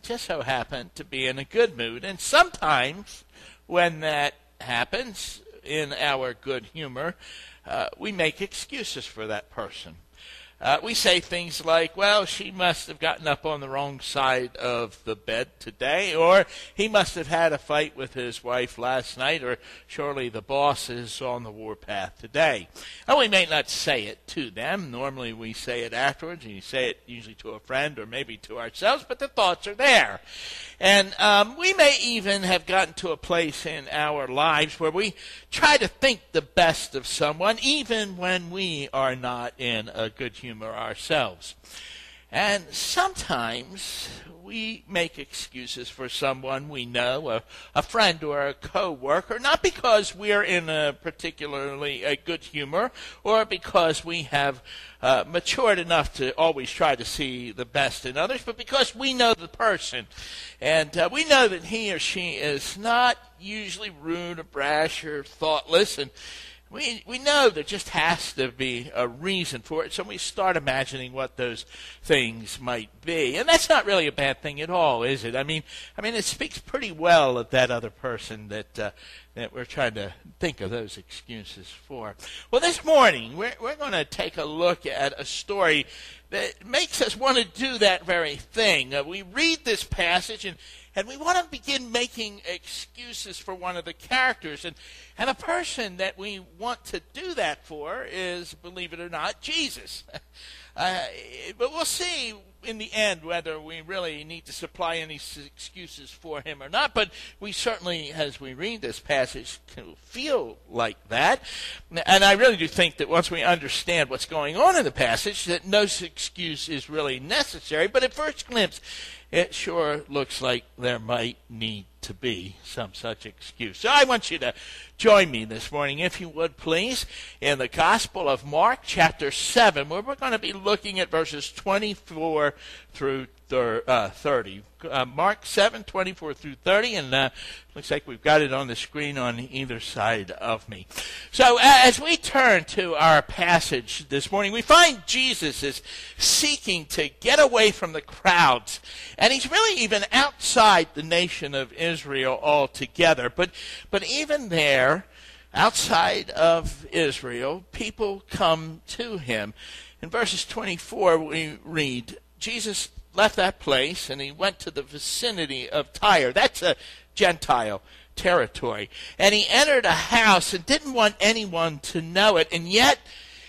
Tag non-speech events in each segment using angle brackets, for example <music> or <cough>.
just so happened to be in a good mood. And sometimes when that happens in our good humor, uh, we make excuses for that person. Uh, we say things like, well, she must have gotten up on the wrong side of the bed today, or he must have had a fight with his wife last night, or surely the boss is on the warpath today. And we may not say it to them. Normally we say it afterwards, and you say it usually to a friend or maybe to ourselves, but the thoughts are there. And um, we may even have gotten to a place in our lives where we try to think the best of someone, even when we are not in a good humor ourselves. And sometimes we make excuses for someone we know, a, a friend or a coworker, not because we're in a particularly a good humor or because we have uh, matured enough to always try to see the best in others, but because we know the person. And uh, we know that he or she is not usually rude or brash or thoughtless. And we, we know there just has to be a reason for it, so we start imagining what those things might be. And that's not really a bad thing at all, is it? I mean, I mean, it speaks pretty well of that other person that, uh, that we're trying to think of those excuses for. Well, this morning, we're, we're going to take a look at a story that makes us want to do that very thing. Uh, we read this passage, and and we want to begin making excuses for one of the characters. And, and the person that we want to do that for is, believe it or not, Jesus. <laughs> uh, but we'll see in the end whether we really need to supply any excuses for him or not. But we certainly, as we read this passage, can feel like that. And I really do think that once we understand what's going on in the passage, that no excuse is really necessary. But at first glimpse, it sure looks like there might need to be some such excuse. So I want you to join me this morning, if you would please, in the Gospel of Mark, chapter 7, where we're going to be looking at verses 24 through thir- uh, 30. Uh, Mark 7, 24 through 30, and uh, looks like we've got it on the screen on either side of me. So as we turn to our passage this morning, we find Jesus is seeking to get away from the crowds, and he's really even outside the nation of Israel altogether. But, but even there, outside of Israel, people come to him. In verses 24, we read, Jesus left that place and he went to the vicinity of Tyre. That's a Gentile territory. And he entered a house and didn't want anyone to know it, and yet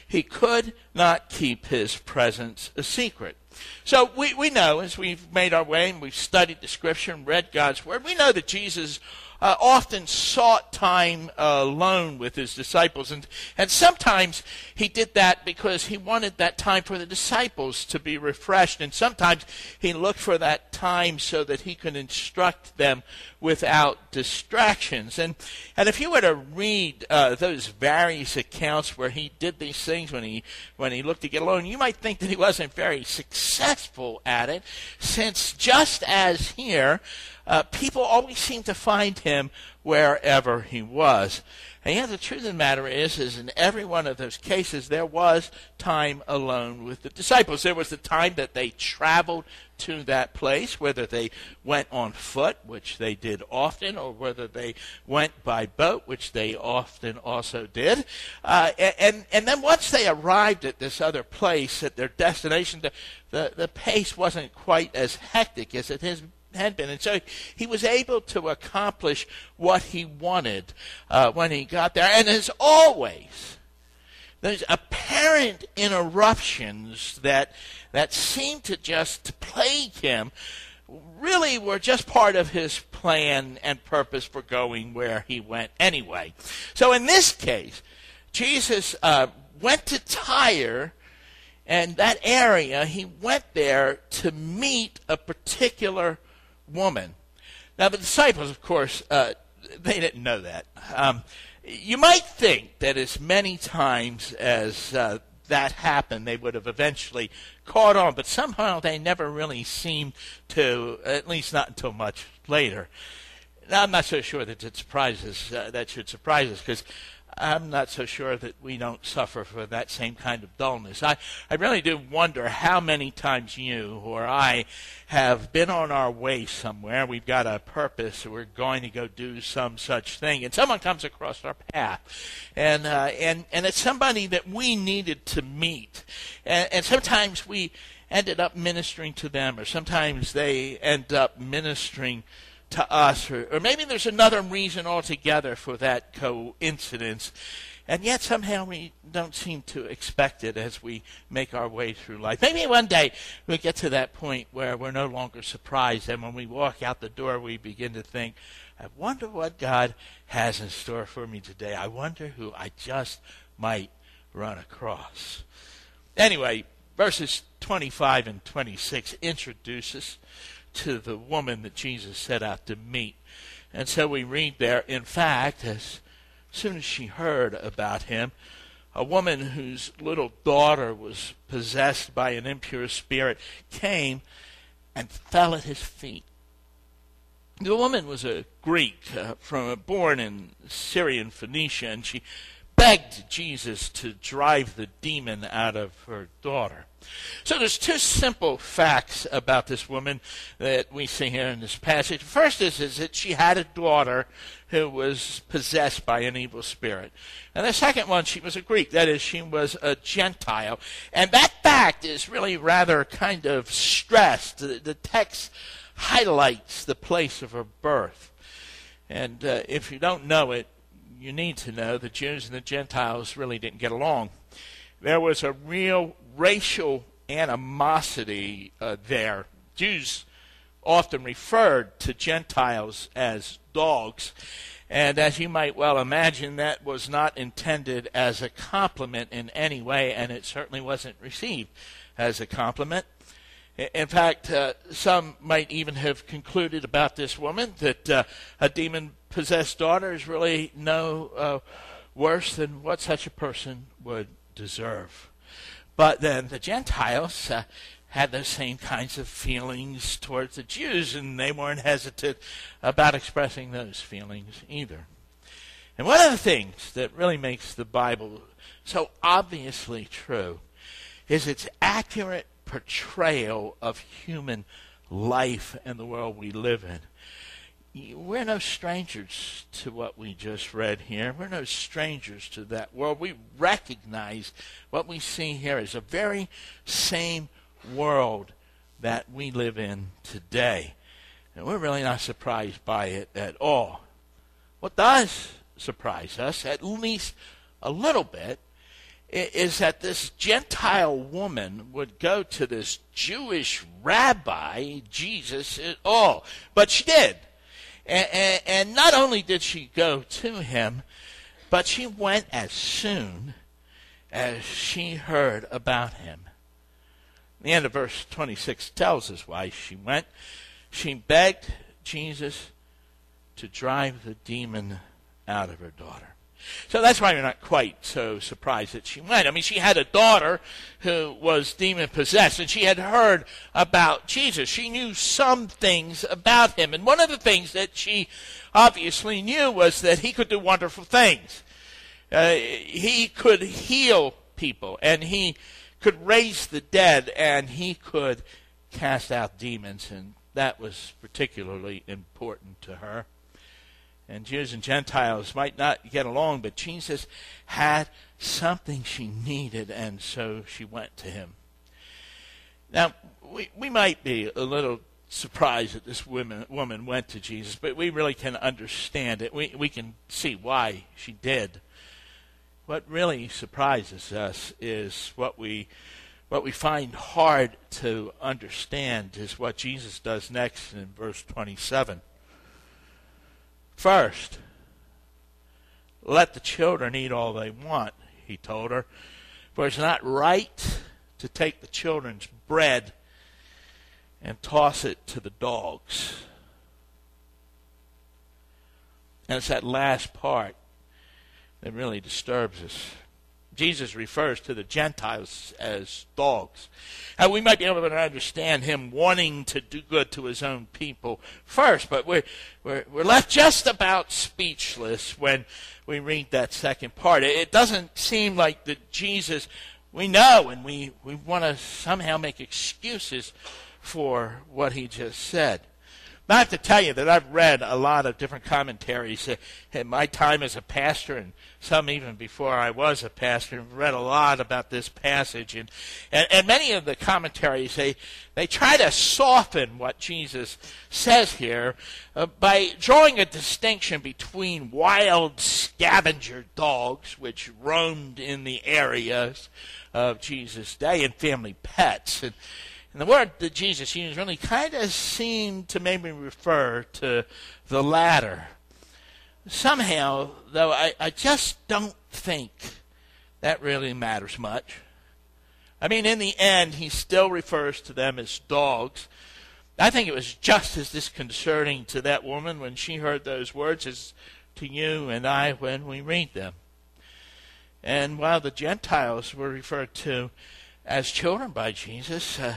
he could not keep his presence a secret. So we, we know, as we've made our way and we've studied the scripture and read God's word, we know that Jesus uh, often sought time alone with his disciples. And, and sometimes he did that because he wanted that time for the disciples to be refreshed. And sometimes he looked for that time so that he could instruct them without distractions. And, and if you were to read uh, those various accounts where he did these things when he, when he looked to get alone, you might think that he wasn't very successful at it, since just as here, uh, people always seemed to find him wherever he was. And yet the truth of the matter is, is in every one of those cases, there was time alone with the disciples. There was the time that they traveled to that place, whether they went on foot, which they did often, or whether they went by boat, which they often also did. Uh, and, and then once they arrived at this other place, at their destination, the, the, the pace wasn't quite as hectic as it has had been. And so he was able to accomplish what he wanted uh, when he got there. And as always, those apparent interruptions that, that seemed to just plague him really were just part of his plan and purpose for going where he went anyway. So in this case, Jesus uh, went to Tyre and that area, he went there to meet a particular woman. Now, the disciples, of course, uh, they didn't know that. Um, you might think that as many times as uh, that happened, they would have eventually caught on, but somehow they never really seemed to, at least not until much later. Now, I'm not so sure that it surprises, uh, that should surprise us, because I'm not so sure that we don't suffer for that same kind of dullness. I, I really do wonder how many times you or I have been on our way somewhere. We've got a purpose. We're going to go do some such thing, and someone comes across our path, and uh, and and it's somebody that we needed to meet, and, and sometimes we ended up ministering to them, or sometimes they end up ministering to us, or, or maybe there's another reason altogether for that coincidence. And yet somehow we don't seem to expect it as we make our way through life. Maybe one day we'll get to that point where we're no longer surprised, and when we walk out the door, we begin to think, I wonder what God has in store for me today. I wonder who I just might run across. Anyway, verses 25 and 26 introduces to the woman that Jesus set out to meet. And so we read there, in fact, as soon as she heard about him, a woman whose little daughter was possessed by an impure spirit came and fell at his feet. The woman was a Greek, uh, from born in Syrian Phoenicia, and she begged Jesus to drive the demon out of her daughter. So there's two simple facts about this woman that we see here in this passage. First is, is that she had a daughter who was possessed by an evil spirit. And the second one, she was a Greek. That is, she was a Gentile. And that fact is really rather kind of stressed. The, the text highlights the place of her birth. And uh, if you don't know it, you need to know the Jews and the Gentiles really didn't get along. There was a real racial animosity uh, there. Jews often referred to Gentiles as dogs. And as you might well imagine, that was not intended as a compliment in any way, and it certainly wasn't received as a compliment. In fact, uh, some might even have concluded about this woman that uh, a demon possessed daughter is really no uh, worse than what such a person would deserve. But then the Gentiles uh, had those same kinds of feelings towards the Jews, and they weren't hesitant about expressing those feelings either. And one of the things that really makes the Bible so obviously true is its accurate portrayal of human life and the world we live in. We're no strangers to what we just read here. We're no strangers to that world. We recognize what we see here is the very same world that we live in today. And we're really not surprised by it at all. What does surprise us, at least a little bit, is that this Gentile woman would go to this Jewish rabbi, Jesus, at all. But she did. And, and, and, not only did she go to him, but she went as soon as she heard about him. The end of verse 26 tells us why she went. She begged Jesus to drive the demon out of her daughter. So that's why we're not quite so surprised that she went. I mean, she had a daughter who was demon possessed, and she had heard about Jesus. She knew some things about him. And one of the things that she obviously knew was that he could do wonderful things. Uh, he could heal people, and he could raise the dead, and he could cast out demons, and that was particularly important to her and Jews and Gentiles might not get along, but Jesus had something she needed, and so she went to him. Now, we, we might be a little surprised that this woman, woman went to Jesus, but we really can understand it. We, we can see why she did. What really surprises us is what we, what we find hard to understand is what Jesus does next in verse 27. First, let the children eat all they want, he told her, for it's not right to take the children's bread and toss it to the dogs. And it's that last part that really disturbs us. Jesus refers to the Gentiles as dogs. And we might be able to understand him wanting to do good to his own people first, but we're, we're, we're left just about speechless when we read that second part. It doesn't seem like that Jesus, we know, and we, we want to somehow make excuses for what he just said. I have to tell you that I've read a lot of different commentaries in my time as a pastor, and some even before I was a pastor. I've read a lot about this passage, and, and, and many of the commentaries they they try to soften what Jesus says here uh, by drawing a distinction between wild scavenger dogs, which roamed in the areas of Jesus' day, and family pets. And, and the word that Jesus used really kind of seemed to make me refer to the latter. Somehow, though, I, I just don't think that really matters much. I mean, in the end, he still refers to them as dogs. I think it was just as disconcerting to that woman when she heard those words as to you and I when we read them. And while the Gentiles were referred to as children by Jesus, uh,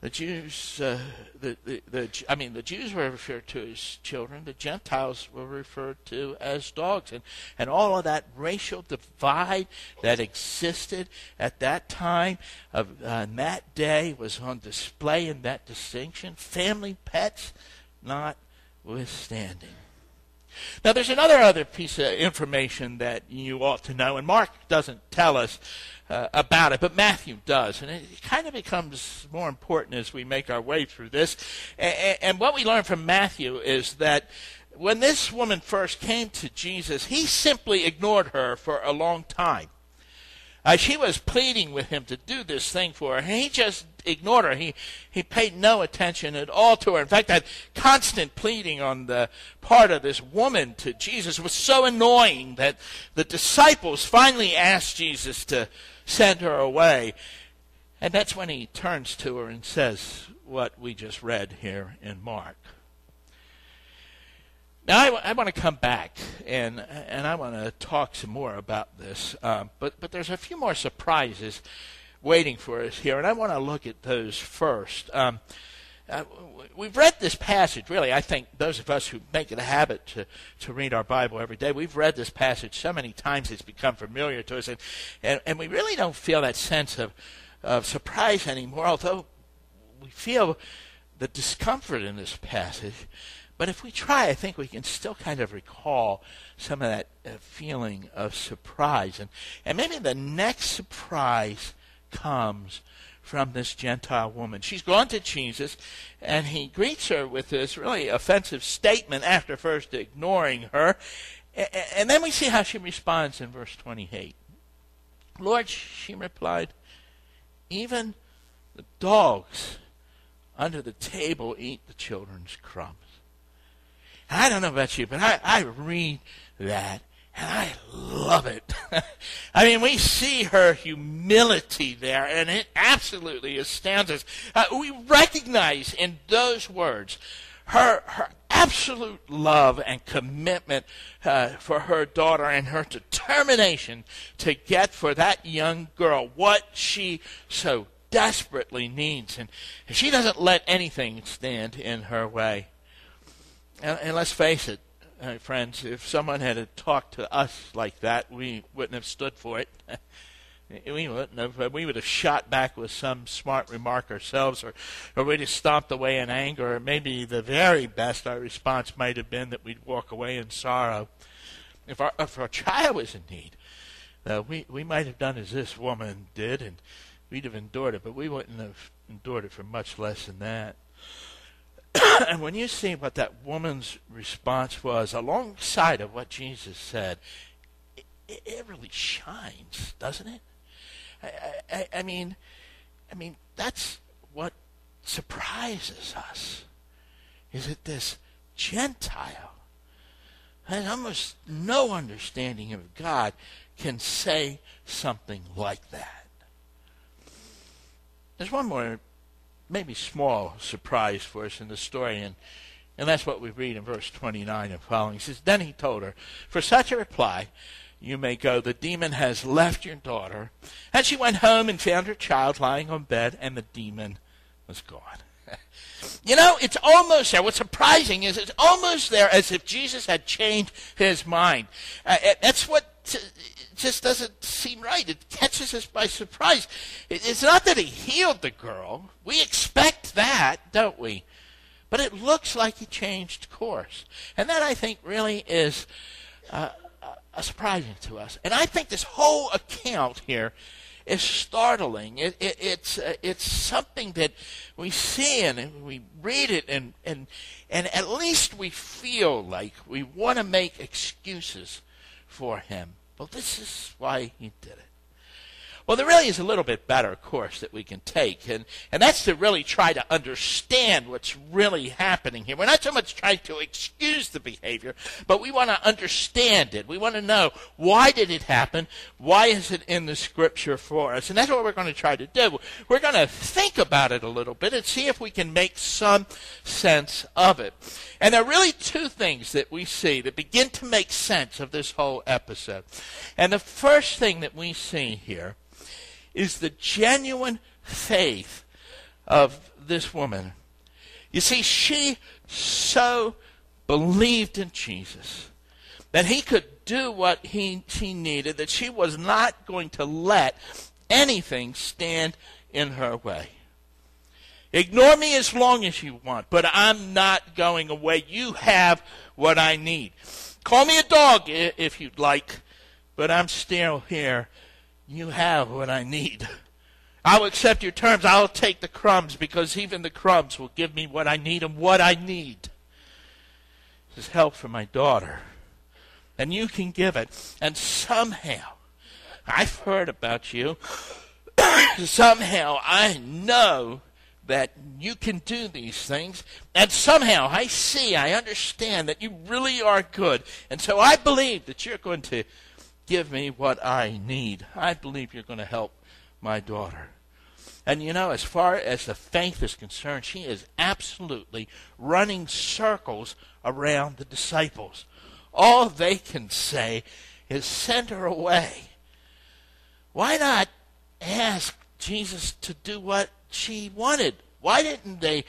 the Jews, uh, the, the, the, I mean, the Jews were referred to as children. The Gentiles were referred to as dogs, and and all of that racial divide that existed at that time of uh, that day was on display in that distinction. Family pets, notwithstanding. Now, there's another other piece of information that you ought to know, and Mark doesn't tell us uh, about it, but Matthew does. And it kind of becomes more important as we make our way through this. And, and what we learn from Matthew is that when this woman first came to Jesus, he simply ignored her for a long time. Uh, she was pleading with him to do this thing for her, and he just ignored her. He, he paid no attention at all to her. In fact, that constant pleading on the part of this woman to Jesus was so annoying that the disciples finally asked Jesus to send her away. And that's when he turns to her and says what we just read here in Mark. Now, I, I want to come back and, and I want to talk some more about this, um, but, but there's a few more surprises waiting for us here, and I want to look at those first. Um, uh, we've read this passage, really. I think those of us who make it a habit to, to read our Bible every day, we've read this passage so many times it's become familiar to us, and, and, and we really don't feel that sense of, of surprise anymore, although we feel the discomfort in this passage. But if we try, I think we can still kind of recall some of that uh, feeling of surprise. And, and maybe the next surprise comes from this Gentile woman. She's gone to Jesus, and he greets her with this really offensive statement after first ignoring her. And then we see how she responds in verse 28. Lord, she replied, even the dogs under the table eat the children's crumbs. I don't know about you, but I, I read that and I love it. <laughs> I mean, we see her humility there, and it absolutely astounds us. Uh, we recognize in those words her, her absolute love and commitment uh, for her daughter and her determination to get for that young girl what she so desperately needs. And she doesn't let anything stand in her way. And, and let's face it, uh, friends, if someone had talked to us like that, we wouldn't have stood for it. <laughs> we wouldn't have. We would have shot back with some smart remark ourselves, or, or we'd have stomped away in anger, or maybe the very best our response might have been that we'd walk away in sorrow. If our, if our child was in need, uh, we, we might have done as this woman did, and we'd have endured it, but we wouldn't have endured it for much less than that. <coughs> and when you see what that woman's response was alongside of what Jesus said, it, it really shines, doesn't it? I, I, I mean, I mean that's what surprises us. Is it this Gentile has almost no understanding of God can say something like that. There's one more maybe small surprise for us in the story, and, and that's what we read in verse 29 and following. He says, Then he told her, For such a reply, you may go. The demon has left your daughter. And she went home and found her child lying on bed, and the demon was gone. <laughs> you know, it's almost there. What's surprising is it's almost there as if Jesus had changed his mind. Uh, that's what just doesn't seem right. It catches us by surprise. It's not that he healed the girl. We expect that, don't we? But it looks like he changed course. And that, I think, really is uh, uh, surprising to us. And I think this whole account here is startling. It, it, it's uh, it's something that we see and we read it, and and and at least we feel like we want to make excuses for him. Well, this is why he did it. Well, there really is a little bit better course that we can take, and, and that's to really try to understand what's really happening here. We're not so much trying to excuse the behavior, but we want to understand it. We want to know why did it happen? Why is it in the scripture for us? And that's what we're going to try to do. We're going to think about it a little bit and see if we can make some sense of it. And there are really two things that we see that begin to make sense of this whole episode. And the first thing that we see here is the genuine faith of this woman. You see, she so believed in Jesus that he could do what he, she needed, that she was not going to let anything stand in her way. Ignore me as long as you want, but I'm not going away. You have what I need. Call me a dog if you'd like, but I'm still here you have what I need. I'll accept your terms. I'll take the crumbs because even the crumbs will give me what I need and what I need. Is help for my daughter. And you can give it. And somehow, I've heard about you. <coughs> somehow, I know that you can do these things. And somehow, I see, I understand that you really are good. And so I believe that you're going to give me what I need. I believe you're going to help my daughter. And you know, as far as the faith is concerned, she is absolutely running circles around the disciples. All they can say is send her away. Why not ask Jesus to do what she wanted? Why didn't they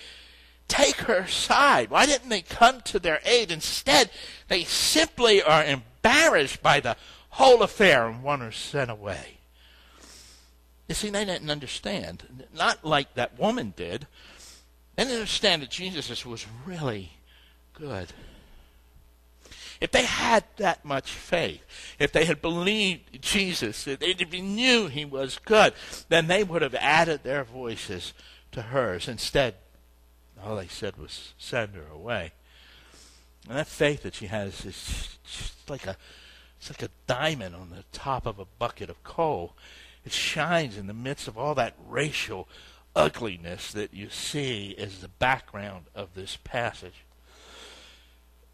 take her side? Why didn't they come to their aid? Instead, they simply are embarrassed by the whole affair and one are sent away. You see, they didn't understand. Not like that woman did. They didn't understand that Jesus was really good. If they had that much faith, if they had believed Jesus, if they knew he was good, then they would have added their voices to hers. Instead, all they said was send her away. And that faith that she has is like a it's like a diamond on the top of a bucket of coal. It shines in the midst of all that racial ugliness that you see as the background of this passage.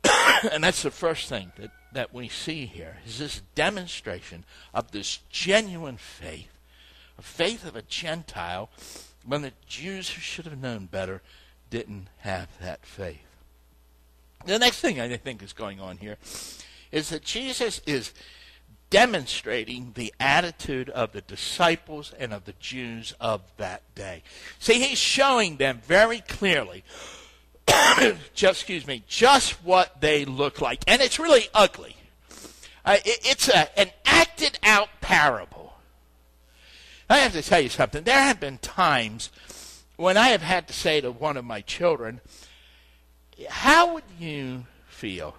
<coughs> and that's the first thing that, that we see here is this demonstration of this genuine faith, a faith of a Gentile when the Jews who should have known better didn't have that faith. The next thing I think is going on here is that Jesus is demonstrating the attitude of the disciples and of the Jews of that day. See, he's showing them very clearly, <coughs> just excuse me, just what they look like, and it's really ugly. Uh, it, it's a, an acted out parable. I have to tell you something. There have been times when I have had to say to one of my children, "How would you feel?"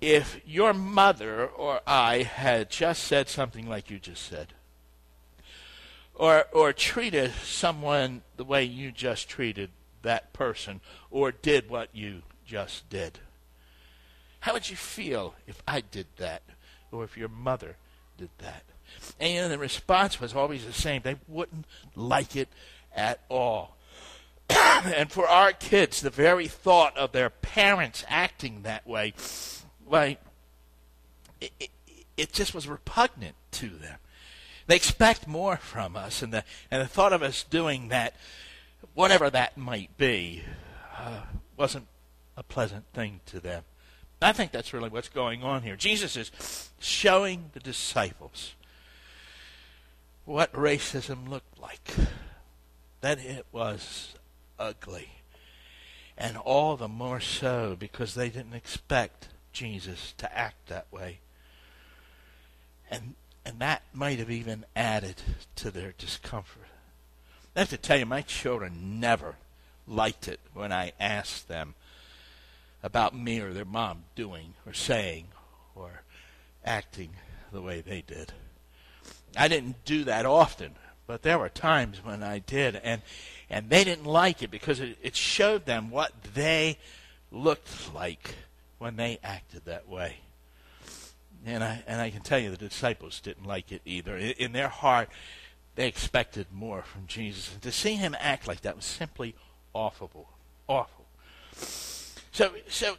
If your mother or I had just said something like you just said, or, or treated someone the way you just treated that person, or did what you just did, how would you feel if I did that, or if your mother did that? And the response was always the same. They wouldn't like it at all. <coughs> and for our kids, the very thought of their parents acting that way well, it, it, it just was repugnant to them. They expect more from us, and the and the thought of us doing that, whatever that might be, uh, wasn't a pleasant thing to them. I think that's really what's going on here. Jesus is showing the disciples what racism looked like, that it was ugly. And all the more so because they didn't expect Jesus to act that way. And and that might have even added to their discomfort. I have to tell you, my children never liked it when I asked them about me or their mom doing or saying or acting the way they did. I didn't do that often, but there were times when I did, and and they didn't like it because it, it showed them what they looked like when they acted that way. And I and I can tell you the disciples didn't like it either. In, in their heart, they expected more from Jesus, and to see him act like that was simply awful, awful. So so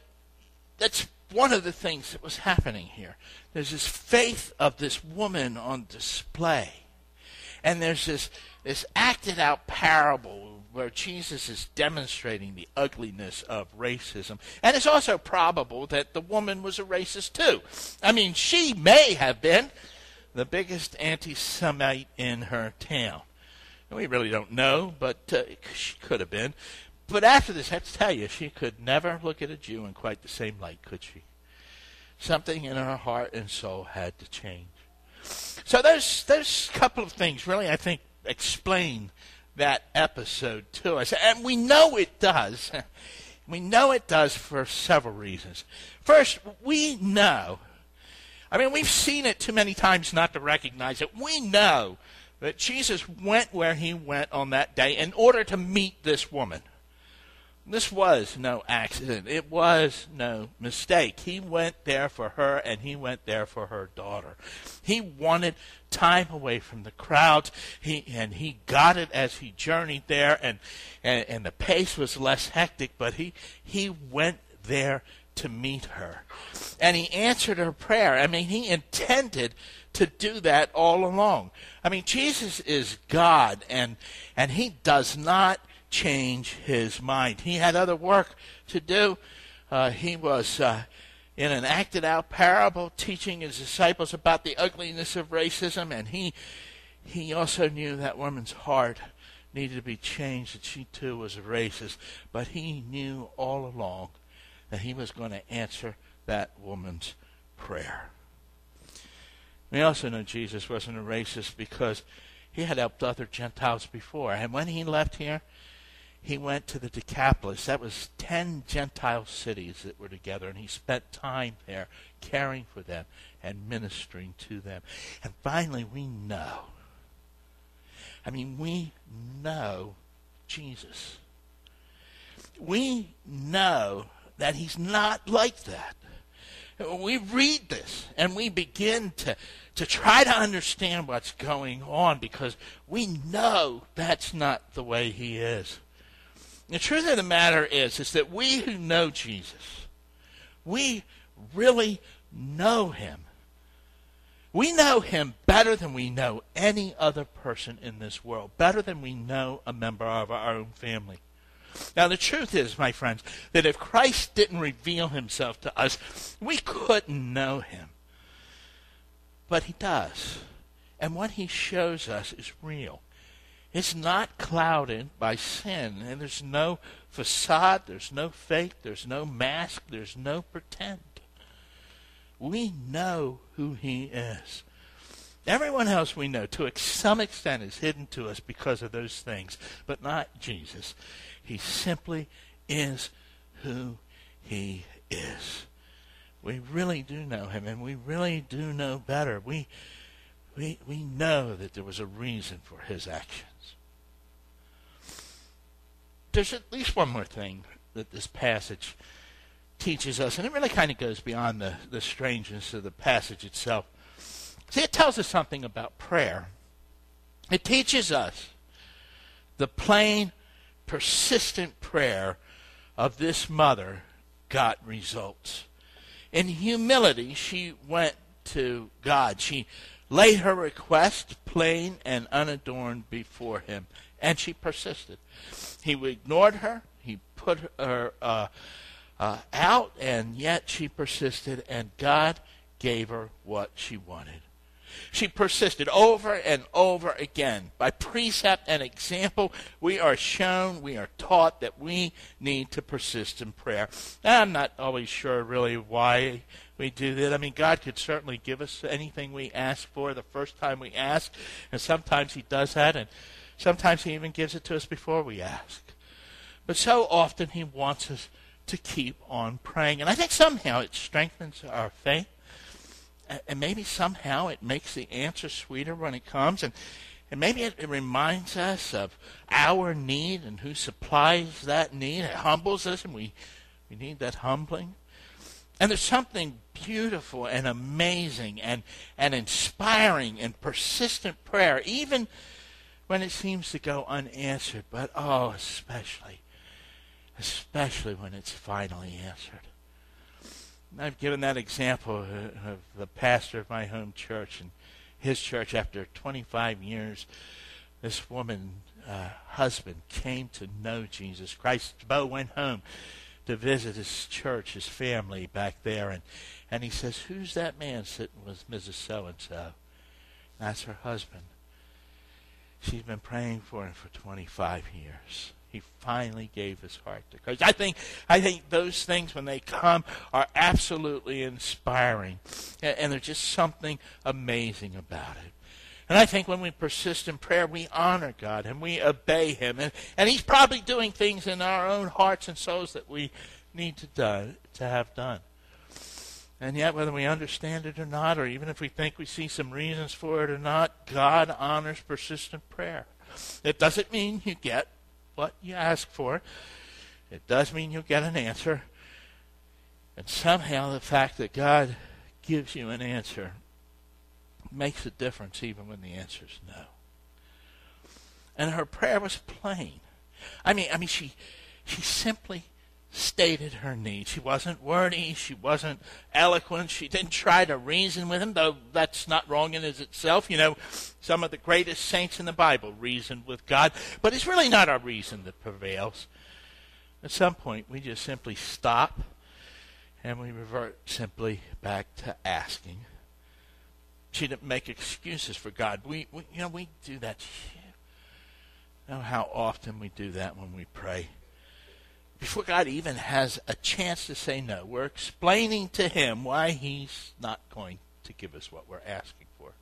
that's one of the things that was happening here. There's this faith of this woman on display. And there's this, this acted out parable where Jesus is demonstrating the ugliness of racism. And it's also probable that the woman was a racist too. I mean, she may have been the biggest anti Semite in her town. We really don't know, but uh, she could have been. But after this, I have to tell you, she could never look at a Jew in quite the same light, could she? Something in her heart and soul had to change. So those a couple of things really I think explain that episode to us, and we know it does. <laughs> We know it does for several reasons. First, we know. I mean, we've seen it too many times not to recognize it. We know that Jesus went where he went on that day in order to meet this woman. This was no accident. It was no mistake. He went there for her and he went there for her daughter. He wanted time away from the crowds. He and he got it as he journeyed there and, and, and the pace was less hectic, but he he went there to meet her. And he answered her prayer. I mean, he intended to do that all along. I mean, Jesus is God and and he does not change his mind. He had other work to do. Uh, he was uh, in an acted out parable teaching his disciples about the ugliness of racism, and he he also knew that woman's heart needed to be changed, that she too was a racist. But he knew all along that he was going to answer that woman's prayer. We also know Jesus wasn't a racist because he had helped other Gentiles before. And when he left here, he went to the Decapolis. That was 10 Gentile cities that were together, and he spent time there caring for them and ministering to them. And finally, we know. I mean, we know Jesus. We know that he's not like that. We read this and we begin to, to try to understand what's going on because we know that's not the way he is. The truth of the matter is, is that we who know Jesus, we really know him. We know him better than we know any other person in this world, better than we know a member of our own family. Now, the truth is, my friends, that if Christ didn't reveal himself to us, we couldn't know him. But he does. And what he shows us is real. It's not clouded by sin, and there's no facade, there's no fake, there's no mask, there's no pretend. We know who He is. Everyone else we know, to some extent, is hidden to us because of those things, but not Jesus. He simply is who He is. We really do know Him, and we really do know better. We, we, we know that there was a reason for His action there's at least one more thing that this passage teaches us, and it really kind of goes beyond the, the strangeness of the passage itself. See, it tells us something about prayer. It teaches us the plain, persistent prayer of this mother got results. In humility, she went to God. She laid her request plain and unadorned before him, and she persisted. He ignored her. He put her uh, uh, out, and yet she persisted, and God gave her what she wanted. She persisted over and over again. By precept and example, we are shown, we are taught that we need to persist in prayer. Now, I'm not always sure really why we do that. I mean, God could certainly give us anything we ask for the first time we ask, and sometimes He does that, and sometimes He even gives it to us before we ask. But so often He wants us to keep on praying, and I think somehow it strengthens our faith and maybe somehow it makes the answer sweeter when it comes and and maybe it, it, reminds us of our need and who supplies that need. It humbles us, and we, we need that humbling. And there's something beautiful and amazing and, and inspiring and persistent prayer, even when it seems to go unanswered, but oh, especially, especially when it's finally answered. I've given that example of the pastor of my home church and his church after 25 years. This woman, uh, husband, came to know Jesus Christ. Bo went home to visit his church, his family back there, and, and he says, Who's that man sitting with Mrs. So and so? That's her husband. She's been praying for him for 25 years he finally gave his heart to Christ. I think, I think those things, when they come, are absolutely inspiring. And, and there's just something amazing about it. And I think when we persist in prayer, we honor God and we obey Him. And, and He's probably doing things in our own hearts and souls that we need to, do, to have done. And yet, whether we understand it or not, or even if we think we see some reasons for it or not, God honors persistent prayer. It doesn't mean you get what you ask for. It does mean you'll get an answer. And somehow the fact that God gives you an answer makes a difference even when the answer is no. And her prayer was plain. I mean, I mean, she she simply stated her need. She wasn't wordy. She wasn't eloquent. She didn't try to reason with him, though that's not wrong in itself. You know, some of the greatest saints in the Bible reasoned with God, but it's really not our reason that prevails. At some point, we just simply stop and we revert simply back to asking. She didn't make excuses for God. We, we you know, we do that. You know how often we do that when we pray before God even has a chance to say no. We're explaining to Him why He's not going to give us what we're asking for.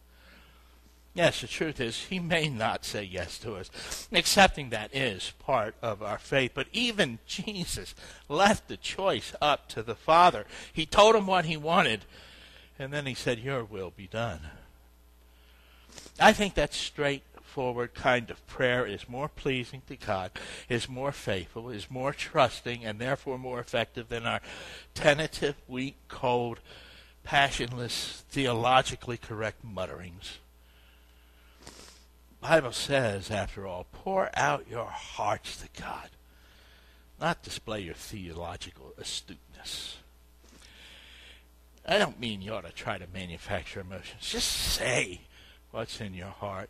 Yes, the truth is, He may not say yes to us. Accepting that is part of our faith. But even Jesus left the choice up to the Father. He told Him what He wanted, and then He said, Your will be done. I think that's straight straightforward kind of prayer is more pleasing to God, is more faithful, is more trusting, and therefore more effective than our tentative, weak, cold, passionless, theologically correct mutterings. Bible says, after all, pour out your hearts to God, not display your theological astuteness. I don't mean you ought to try to manufacture emotions. Just say what's in your heart.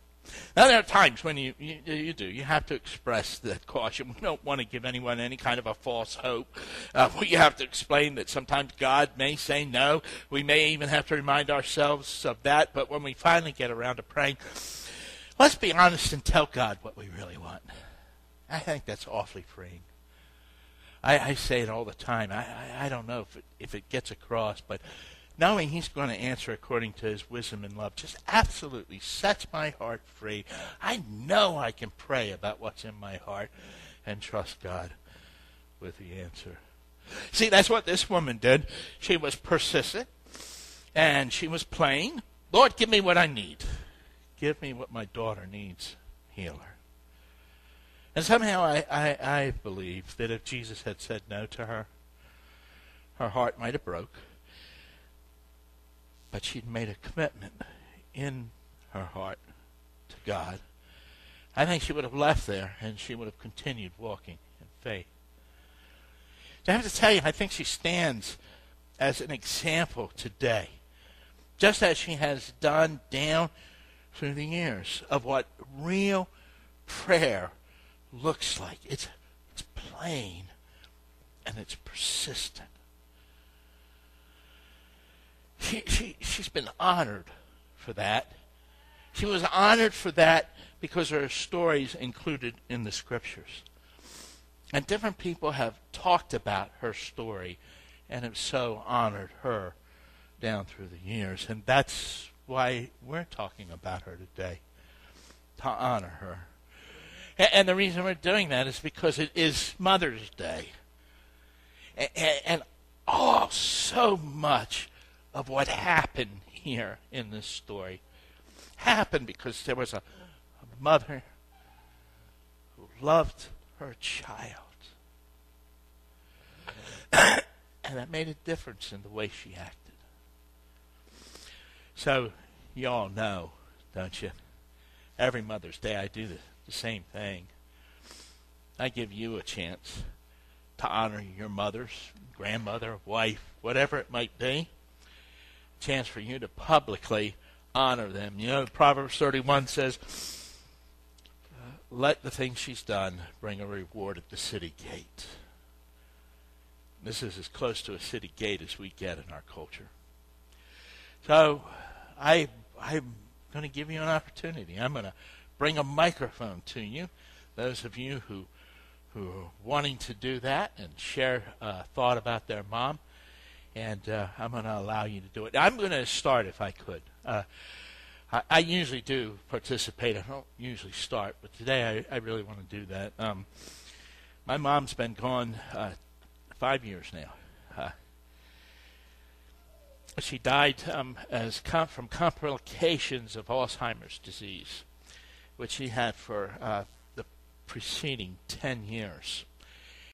Now, there are times when you, you, you do. You have to express that caution. We don't want to give anyone any kind of a false hope. Uh, we have to explain that sometimes God may say no. We may even have to remind ourselves of that. But when we finally get around to praying, let's be honest and tell God what we really want. I think that's awfully freeing. I, I say it all the time. I, I, I don't know if it, if it gets across, but knowing He's going to answer according to His wisdom and love just absolutely sets my heart free. I know I can pray about what's in my heart and trust God with the answer. See, that's what this woman did. She was persistent and she was plain. Lord, give me what I need. Give me what my daughter needs. Heal her. And somehow I, I, I believe that if Jesus had said no to her, her heart might have broke but she'd made a commitment in her heart to God. I think she would have left there and she would have continued walking in faith. I have to tell you, I think she stands as an example today, just as she has done down through the years of what real prayer looks like. It's, it's plain and it's persistent. She, she, she's been honored for that. She was honored for that because her stories included in the scriptures. And different people have talked about her story and have so honored her down through the years. And that's why we're talking about her today, to honor her. And the reason we're doing that is because it is Mother's Day. And, oh, so much of what happened here in this story happened because there was a, a mother who loved her child. <coughs> and that made a difference in the way she acted. So, you all know, don't you? Every Mother's Day, I do the, the same thing. I give you a chance to honor your mother's grandmother, wife, whatever it might be. Chance for you to publicly honor them. You know, Proverbs 31 says, let the thing she's done bring a reward at the city gate. This is as close to a city gate as we get in our culture. So I, I'm going to give you an opportunity. I'm going to bring a microphone to you. Those of you who, who are wanting to do that and share a thought about their mom, and uh, I'm going to allow you to do it. I'm going to start if I could. Uh, I, I, usually do participate. I don't usually start, but today I, I really want to do that. Um, my mom's been gone uh, five years now. Uh, she died um, as com- from complications of Alzheimer's disease, which she had for uh, the preceding 10 years.